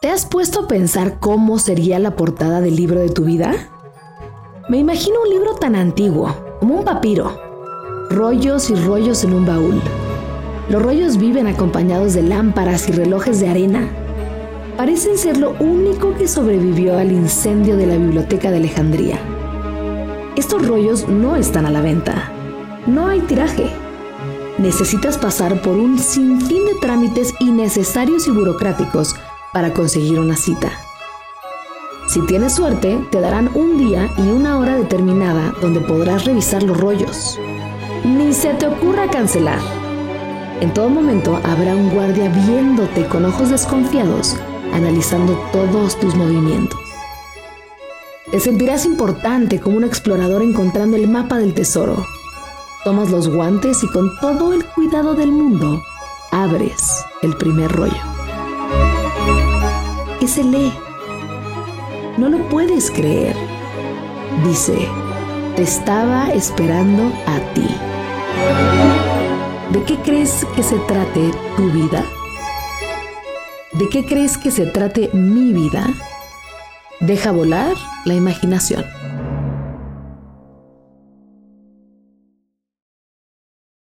¿Te has puesto a pensar cómo sería la portada del libro de tu vida? Me imagino un libro tan antiguo, como un papiro, rollos y rollos en un baúl. Los rollos viven acompañados de lámparas y relojes de arena. Parecen ser lo único que sobrevivió al incendio de la biblioteca de Alejandría. Estos rollos no están a la venta. No hay tiraje. Necesitas pasar por un sinfín de trámites innecesarios y burocráticos para conseguir una cita. Si tienes suerte, te darán un día y una hora determinada donde podrás revisar los rollos. Ni se te ocurra cancelar. En todo momento habrá un guardia viéndote con ojos desconfiados, analizando todos tus movimientos. Te sentirás importante como un explorador encontrando el mapa del tesoro. Tomas los guantes y con todo el cuidado del mundo, abres el primer rollo. ¿Qué se lee? No lo puedes creer. Dice, te estaba esperando a ti. ¿De qué crees que se trate tu vida? ¿De qué crees que se trate mi vida? Deja volar la imaginación.